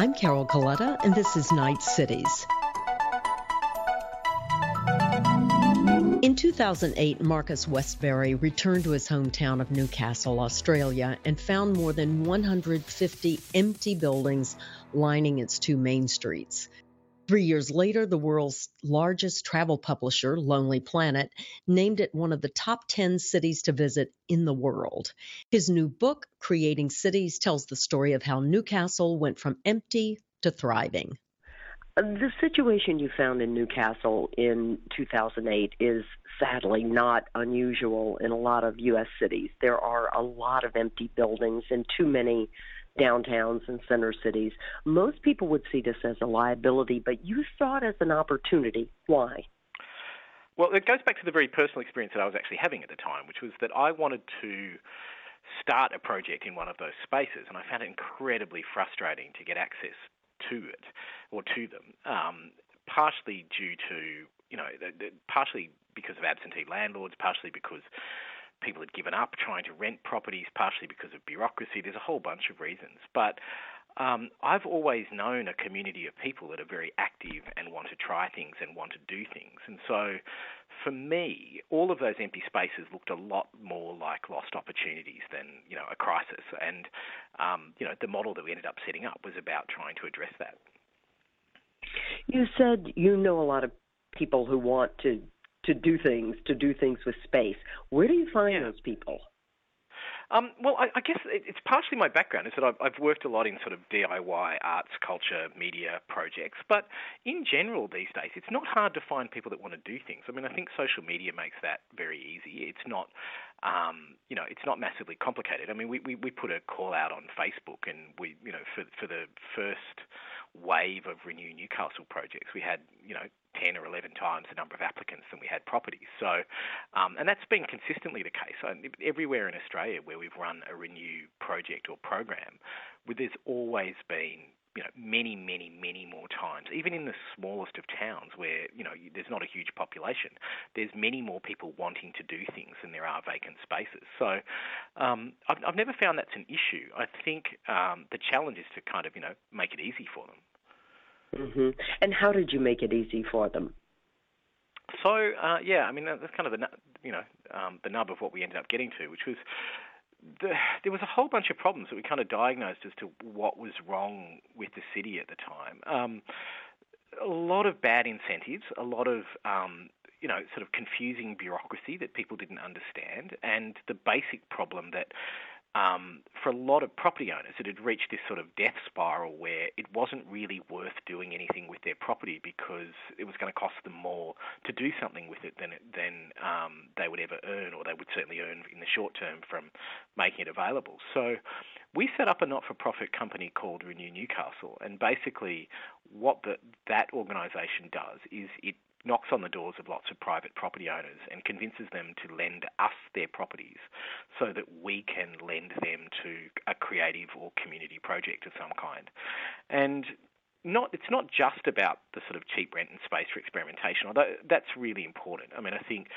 I'm Carol Coletta, and this is Knight Cities. In 2008, Marcus Westbury returned to his hometown of Newcastle, Australia, and found more than 150 empty buildings lining its two main streets. Three years later, the world's largest travel publisher, Lonely Planet, named it one of the top 10 cities to visit in the world. His new book, Creating Cities, tells the story of how Newcastle went from empty to thriving. The situation you found in Newcastle in 2008 is sadly not unusual in a lot of U.S. cities. There are a lot of empty buildings and too many downtowns and center cities. Most people would see this as a liability, but you saw it as an opportunity. Why? Well, it goes back to the very personal experience that I was actually having at the time, which was that I wanted to start a project in one of those spaces, and I found it incredibly frustrating to get access to it or to them. Um, partially due to you know, partially because of absentee landlords, partially because people had given up trying to rent properties, partially because of bureaucracy. There's a whole bunch of reasons. But um, I've always known a community of people that are very active and want to try things and want to do things. And so for me, all of those empty spaces looked a lot more like lost opportunities than, you know, a crisis. And, um, you know, the model that we ended up setting up was about trying to address that. You said you know a lot of people who want to to do things, to do things with space. Where do you find yeah. those people? Um, well, I, I, guess it's partially my background is that I've, I've, worked a lot in sort of DIY arts, culture, media projects. But in general, these days, it's not hard to find people that want to do things. I mean, I think social media makes that very easy. It's not, um, you know, it's not massively complicated. I mean, we, we, we put a call out on Facebook, and we, you know, for for the first wave of Renew Newcastle projects, we had, you know, 10 or 11 times the number of applicants than we had properties. So, um, and that's been consistently the case. Everywhere in Australia where we've run a Renew project or program, there's always been you know, many, many, many more times. Even in the smallest of towns where, you know, there's not a huge population, there's many more people wanting to do things than there are vacant spaces. So um, I've, I've never found that's an issue. I think um, the challenge is to kind of, you know, make it easy for them. Mm-hmm. And how did you make it easy for them? So uh, yeah, I mean that's kind of the you know um, the nub of what we ended up getting to, which was the, there was a whole bunch of problems that we kind of diagnosed as to what was wrong with the city at the time. Um, a lot of bad incentives, a lot of um, you know sort of confusing bureaucracy that people didn't understand, and the basic problem that um, for a lot of property owners, it had reached this sort of death spiral where it wasn't really worth doing anything with their property because it was going to cost them more to do something with it than than um, they would ever earn, or they would certainly earn in the short term from making it available. So we set up a not-for-profit company called Renew Newcastle, and basically what the, that organisation does is it knocks on the doors of lots of private property owners and convinces them to lend us their properties so that we can lend them to a creative or community project of some kind. And not it's not just about the sort of cheap rent and space for experimentation, although that's really important. I mean, I think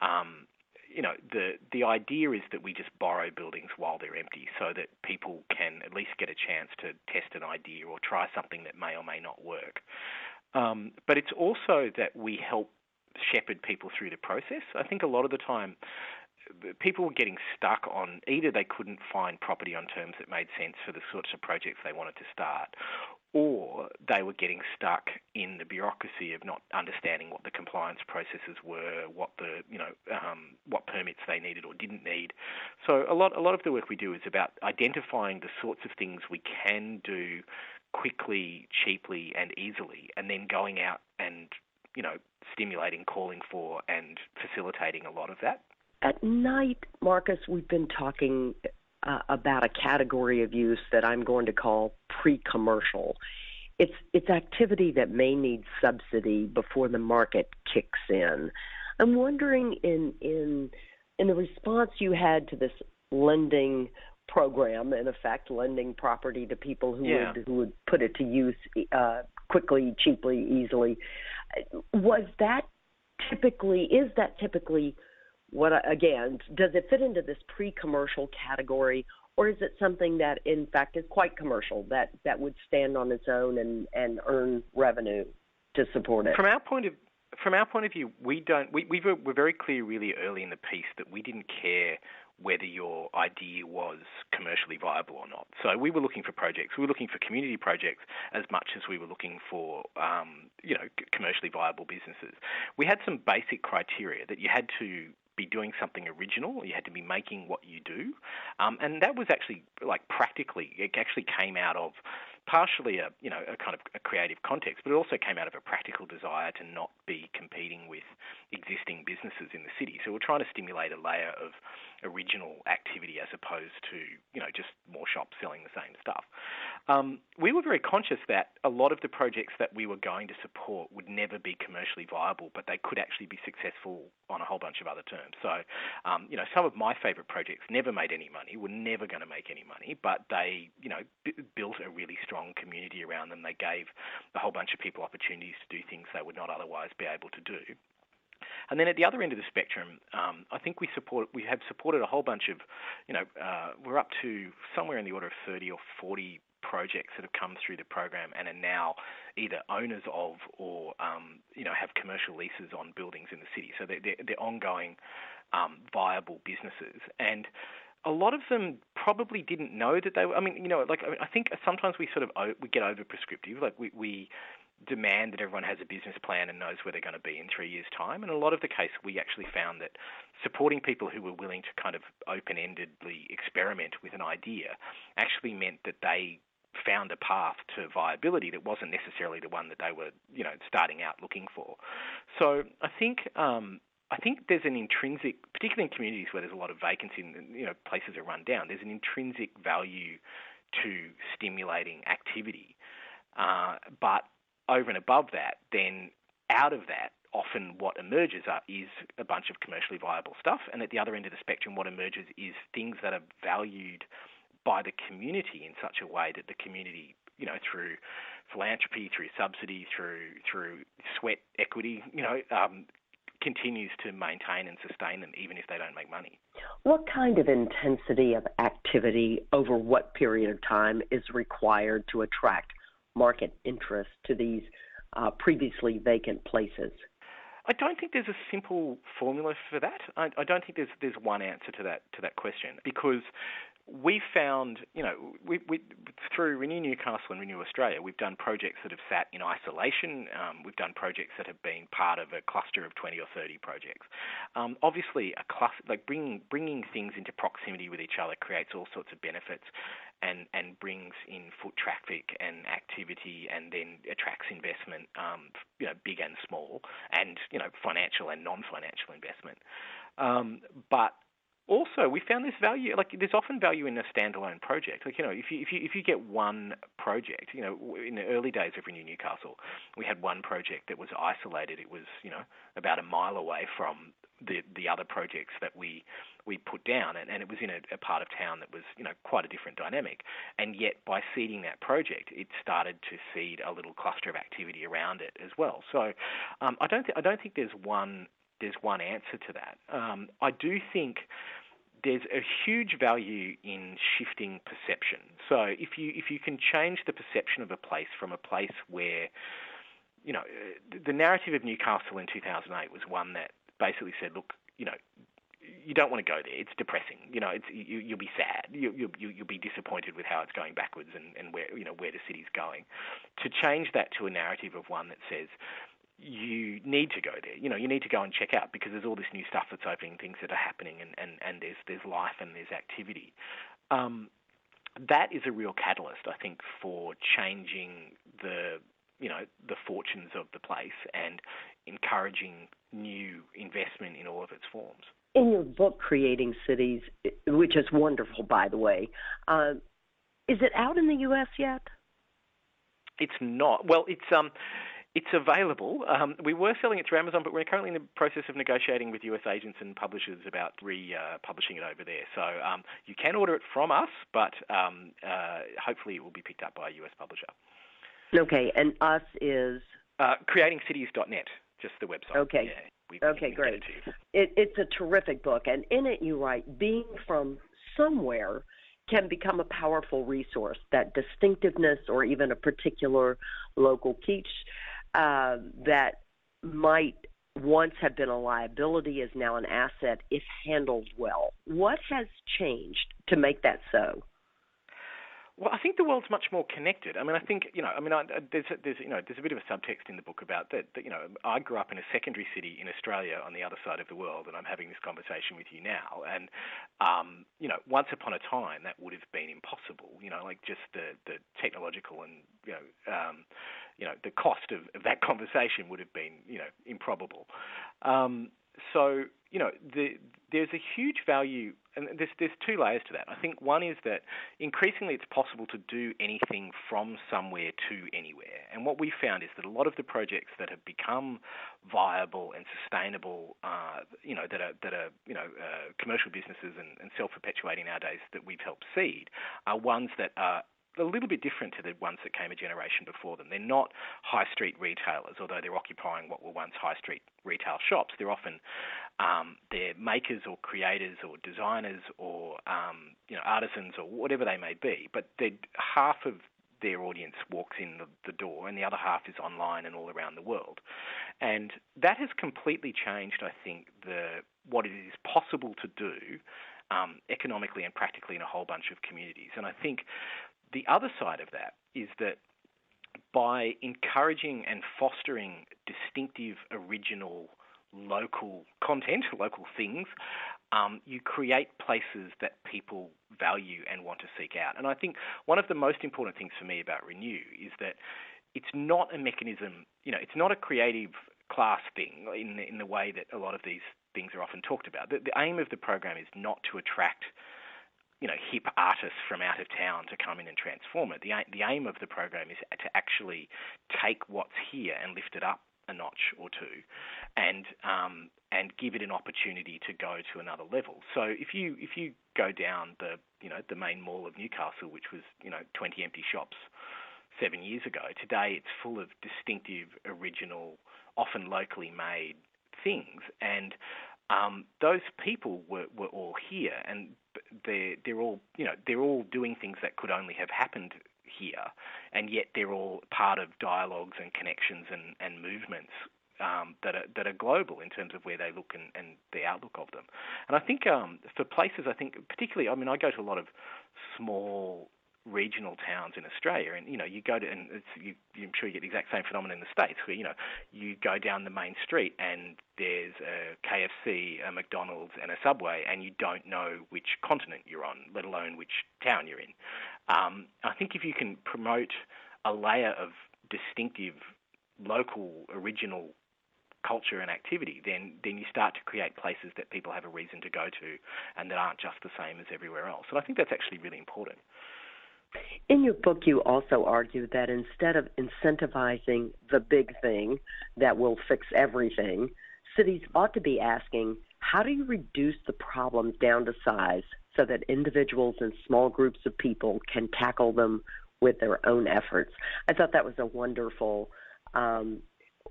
um, you know the the idea is that we just borrow buildings while they're empty, so that people can at least get a chance to test an idea or try something that may or may not work. Um, but it's also that we help shepherd people through the process. I think a lot of the time people were getting stuck on either they couldn't find property on terms that made sense for the sorts of projects they wanted to start, or they were getting stuck in the bureaucracy of not understanding what the compliance processes were, what the you know um, what permits they needed or didn't need. So a lot a lot of the work we do is about identifying the sorts of things we can do quickly, cheaply, and easily, going out and you know stimulating, calling for, and facilitating a lot of that. At Knight, Marcus, we've been talking uh, about a category of use that I'm going to call pre-commercial. It's it's activity that may need subsidy before the market kicks in. I'm wondering in in in the response you had to this lending program, in effect, lending property to people who yeah. would who would put it to use uh, quickly, cheaply, easily. Was that typically? Is that typically? What again? Does it fit into this pre-commercial category, or is it something that in fact is quite commercial that that would stand on its own and and earn revenue to support it? From our point of from our point of view, we don't. We, we were, were very clear really early in the piece that we didn't care whether your idea was commercially viable or not. So we were looking for projects. We were looking for community projects as much as we were looking for, um, you know, commercially viable businesses. We had some basic criteria that you had to be doing something original. You had to be making what you do, um, and that was actually like practically. It actually came out of partially a you know a kind of a creative context, but it also came out of a practical desire to not be competing with existing businesses in the city. So we're trying to stimulate a layer of original activity as opposed to you know just more shops selling the same stuff. Um, we were very conscious that a lot of the projects that we were going to support would never be commercially viable, but they could actually be successful on a whole bunch of other terms. So um, you know some of my favourite projects never made any money, were never going to make any money, but they you know b- built a really strong strong community around them. They gave a whole bunch of people opportunities to do things they would not otherwise be able to do. And then at the other end of the spectrum, um, I think we support we have supported a whole bunch of, you know, uh, we're up to somewhere in the order of 30 or 40 projects that have come through the program and are now either owners of or um, you know have commercial leases on buildings in the city. So they're, they're, they're ongoing um, viable businesses and a lot of them probably didn't know that they were. I mean, you know, like I, mean, I think sometimes we sort of we get over prescriptive. Like we, we demand that everyone has a business plan and knows where they're going to be in three years' time. And a lot of the case, we actually found that supporting people who were willing to kind of open-endedly experiment with an idea actually meant that they found a path to viability that wasn't necessarily the one that they were, you know, starting out looking for. So I think um, I think there's an intrinsic, particularly in communities where there's a lot of vacancy and you know places are run down. There's an intrinsic value to stimulating activity, uh, but over and above that, then out of that, often what emerges are, is a bunch of commercially viable stuff, and at the other end of the spectrum, what emerges is things that are valued by the community in such a way that the community you know, through philanthropy, through subsidy, through through sweat equity, you know, um, continues to maintain and sustain them even if they don't make money. What kind of intensity of activity over what period of time is required to attract market interest to these uh, previously vacant places? I don't think there's a simple formula for that. I, I, don't think there's there's one answer to that to that question because we found, you know, we, we, through Renew Newcastle and Renew Australia, we've done projects that have sat in isolation. Um, we've done projects that have been part of a cluster of 20 or 30 projects. Um, obviously, a cluster, like bringing bringing things into proximity with each other creates all sorts of benefits, and and brings in foot traffic and activity, and then attracts investment, um, you know, big and small, and you know, financial and non-financial investment. Um, but also we found this value like there's often value in a standalone project. Like you know if you if you if you get one project you know in the early days of renew newcastle we had one project that was isolated. It was you know about a mile away from the the other projects that we we put down and, and it was in a, a part of town that was you know quite a different dynamic. And yet by seeding that project it started to seed a little cluster of activity around it as well. So um, I don't th- I don't think there's one there's one answer to that. Um, I do think there's a huge value in shifting perception. So if you if you can change the perception of a place from a place where you know the narrative of Newcastle in 2008 was one that basically said, look, you know, you don't want to go there. It's depressing. You know, it's you, you'll be sad. You, you, you'll be disappointed with how it's going backwards and, and where you know where the city's going. To change that to a narrative of one that says, you need to go there. You know, you need to go and check out because there's all this new stuff that's opening, things that are happening, and, and, and there's there's life and there's activity. Um, that is a real catalyst, I think, for changing the you know the fortunes of the place and encouraging new investment in all of its forms. In your book, Creating Cities, which is wonderful, by the way, uh, is it out in the U.S. yet? It's not. Well, it's um it's available. Um, we were selling it through Amazon, but we're currently in the process of negotiating with US agents and publishers about re-publishing uh, it over there. So um, you can order it from us, but um, uh, hopefully it will be picked up by a US publisher. Okay, and us is uh, creatingcities.net, just the website. Okay. Yeah, we, okay, we great. It it, it's a terrific book, and in it you write, "Being from somewhere can become a powerful resource. That distinctiveness, or even a particular local quiche uh, that might once have been a liability is now an asset if handled well. What has changed to make that so? Well, I think the world's much more connected. I mean, I think you know. I mean, I, there's there's you know there's a bit of a subtext in the book about that, that. You know, I grew up in a secondary city in Australia on the other side of the world, and I'm having this conversation with you now. And um, you know, once upon a time, that would have been impossible. You know, like just the the technological and you know. Um, you know, the cost of, of that conversation would have been, you know, improbable. Um, so you know, the, there's a huge value, and there's, there's two layers to that. I think one is that increasingly it's possible to do anything from somewhere to anywhere. And what we found is that a lot of the projects that have become viable and sustainable, uh, you know, that are that are you know uh, commercial businesses and, and self-perpetuating nowadays that we've helped seed, are ones that are a little bit different to the ones that came a generation before them. They're not high street retailers, although they're occupying what were once high street retail shops. They're often um, they're makers or creators or designers or um, you know artisans or whatever they may be. But half of their audience walks in the, the, door, and the other half is online and all around the world. And that has completely changed, I think, the what it is possible to do um, economically and practically in a whole bunch of communities. And I think the other side of that is that by encouraging and fostering distinctive, original, local content, local things, um, you create places that people value and want to seek out. And I think one of the most important things for me about Renew is that it's not a mechanism, you know, it's not a creative class thing in the, in the way that a lot of these things are often talked about. The, the aim of the program is not to attract you know, hip artists from out of town to come in and transform it. The, the aim of the program is to actually take what's here and lift it up a notch or two, and um, and give it an opportunity to go to another level. So if you if you go down the you know the main mall of Newcastle, which was you know 20 empty shops seven years ago, today it's full of distinctive, original, often locally made things, and um, those people were, were all here, and they're they're all you know they're all doing things that could only have happened here, and yet they're all part of dialogues and connections and, and movements um, that are that are global in terms of where they look and, and the outlook of them. And I think um, for places, I think particularly, I mean, I go to a lot of small regional towns in Australia, and you know, you go to, and you, I'm sure you get the exact same phenomenon in the states, where you know, you go down the main street and there's a KFC, a McDonald's, and a Subway, and you don't know which continent you're on, let alone which town you're in. Um, I think if you can promote a layer of distinctive, local, original culture and activity, then then you start to create places that people have a reason to go to, and that aren't just the same as everywhere else. And I think that's actually really important. In your book, you also argue that instead of incentivizing the big thing that will fix everything, cities ought to be asking, how do you reduce the problems down to size so that individuals and small groups of people can tackle them with their own efforts? I thought that was a wonderful um,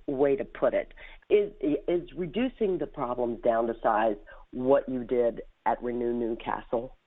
way to put it. Is, is reducing the problems down to size what you did at Renew Newcastle?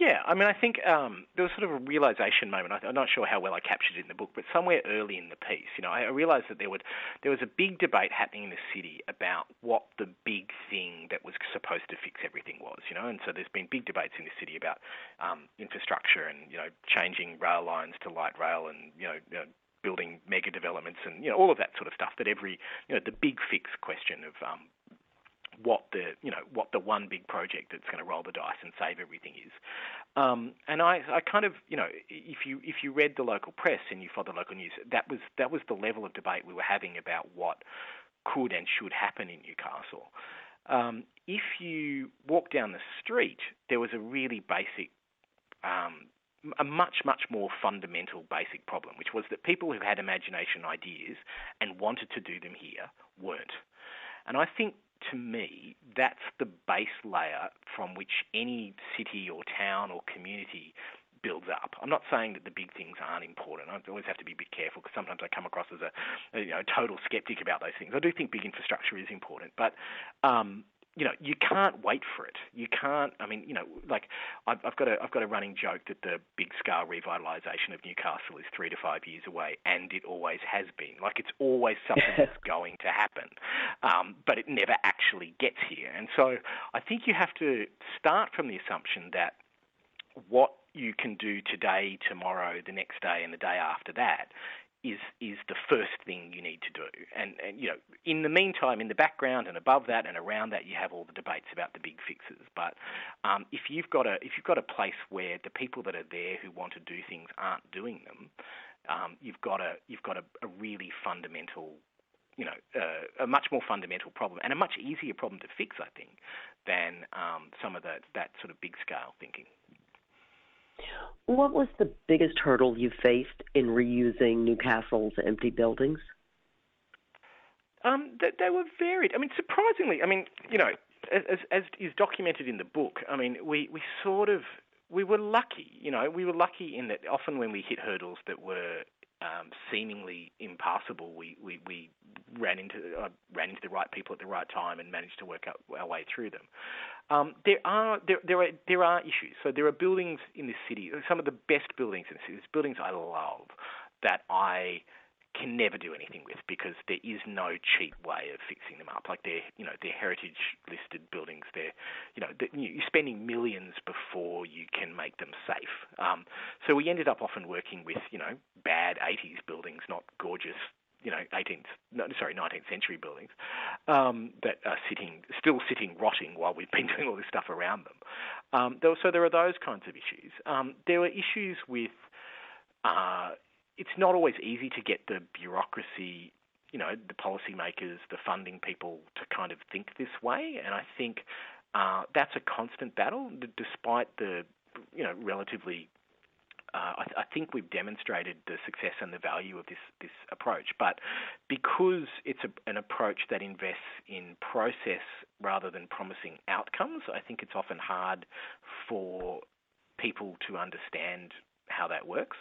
Yeah, I mean, I think um, there was sort of a realization moment. I'm not sure how well I captured it in the book, but somewhere early in the piece, you know, I realized that there would there was a big debate happening in the city about what the big thing that was supposed to fix everything was, you know, and so there's been big debates in the city about um, infrastructure and you know changing rail lines to light rail and you know, you know building mega developments and you know all of that sort of stuff. That every you know the big fix question of um, what the you know what the one big project that's going to roll the dice and save everything is. Um, and I, I kind of you know if you if you read the local press and you followed the local news, that was that was the level of debate we were having about what could and should happen in Newcastle. Um, if you walk down the street, there was a really basic um, a much, much more fundamental basic problem, which was that people who had imagination ideas and wanted to do them here weren't. And I think to me, that's the base layer from which any city or town or community builds up. I'm not saying that the big things aren't important. I always have to be a bit careful because sometimes I come across as a, you know, total skeptic about those things. I do think big infrastructure is important, but um, you know, you can't wait for it. You can't. I mean, you know, like I've, I've got a I've got a running joke that the big scale revitalisation of Newcastle is three to five years away, and it always has been. Like it's always something that's going to happen, um, but it never actually gets here. And so I think you have to start from the assumption that what you can do today, tomorrow, the next day, and the day after that is is the first thing you need to do. And and you know, in the meantime, in the background and above that and around that, you have all the debates about the big fixes. But um, if you've got a if you've got a place where the people that are there who want to do things aren't doing them, um, you've got a you've got a, a really fundamental you know, uh, a much more fundamental problem and a much easier problem to fix, I think, than um, some of the, that sort of big scale thinking. What was the biggest hurdle you faced in reusing Newcastle's empty buildings? Um, they, they, were varied. I mean, surprisingly, I mean, you know, as, as is documented in the book, I mean, we, we sort of we were lucky. You know, we were lucky in that often when we hit hurdles that were um, seemingly impassable, we, we, we ran into uh, ran into the right people at the right time and managed to work out our way through them. Um, there are there, there are there are issues. So there are buildings in this city. Some of the best buildings in the city. There's buildings I love that I can never do anything with because there is no cheap way of fixing them up. Like they're, you know, they're heritage listed buildings. They're, you know, you're spending millions before you can make them safe. Um, so we ended up often working with, you know, bad 80s buildings, not gorgeous you know, 18th, no, sorry, 19th century buildings um, that are sitting, still sitting, rotting while we've been doing all this stuff around them. Um, there, so there are those kinds of issues. Um, there were issues with. Uh, it's not always easy to get the bureaucracy, you know, the policymakers, the funding people to kind of think this way, and I think uh, that's a constant battle, despite the, you know, relatively uh, I, I, think we've demonstrated the success and the value of this this approach. But because it's a, an approach that invests in process rather than promising outcomes, I think it's often hard for people to understand how that works.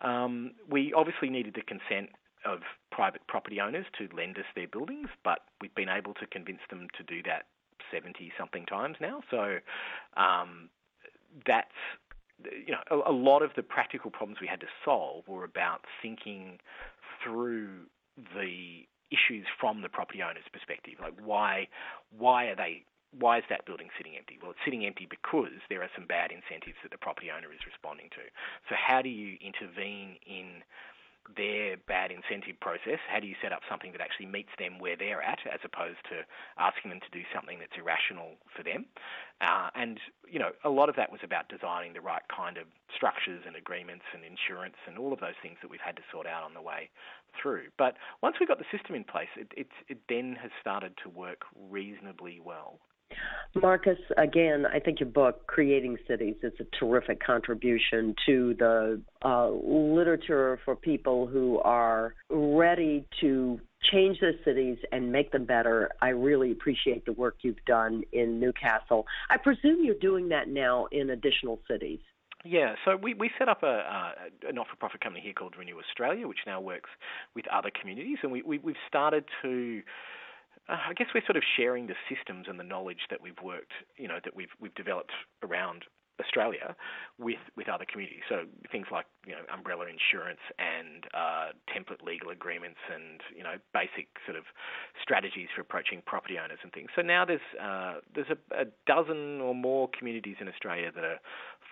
Um, we obviously needed the consent of private property owners to lend us their buildings, but we've been able to convince them to do that 70 something times now. So um, that's you know, a, a, lot of the practical problems we had to solve were about thinking through the issues from the property owner's perspective. Like, why, why are they? Why is that building sitting empty? Well, it's sitting empty because there are some bad incentives that the property owner is responding to. So, how do you intervene in their bad incentive process? How do you set up something that actually meets them where they're at, as opposed to asking them to do something that's irrational for them? Uh, and you know, a lot of that was about designing the right kind of structures and agreements and insurance and all of those things that we've had to sort out on the way through. But once we got the system in place, it, it, it then has started to work reasonably well. Marcus, again, I think your book, Creating Cities, is a terrific contribution to the uh, literature for people who are ready to change their cities and make them better. I really appreciate the work you've done in Newcastle. I presume you're doing that now in additional cities. Yeah, so we, we set up a, uh, a not-for-profit company here called Renew Australia, which now works with other communities, and we, we, we've started to uh, I guess we're sort of sharing the systems and the knowledge that we've worked, you know, that we've we've developed around Australia with with other communities. So things like you know umbrella insurance and uh, template legal agreements and you know basic sort of strategies for approaching property owners and things. So now there's uh, there's a, a, dozen or more communities in Australia that are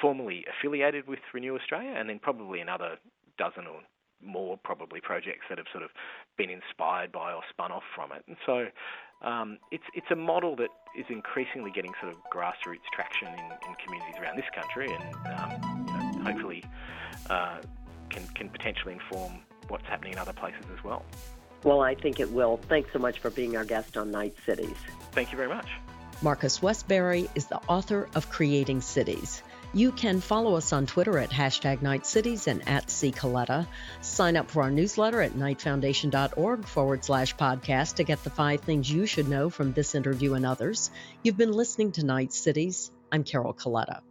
formally affiliated with Renew Australia, and then probably another dozen or more probably projects that have sort of been inspired by or spun off from it. And so um, it's it's a model that is increasingly getting sort of grassroots traction in, in communities around this country, and um, you know, hopefully uh, can can potentially inform what's happening in other places as well. Well, I think it will. Thanks so much for being our guest on Knight Cities. Thank you very much. Marcus Westbury is the author of Creating Cities. You can follow us on Twitter at hashtag Knight Cities and at C. Coletta. Sign up for our newsletter at knightfoundation.org forward slash podcast to get the five things you should know from this interview and others. You've been listening to Knight Cities. I'm Carol Coletta.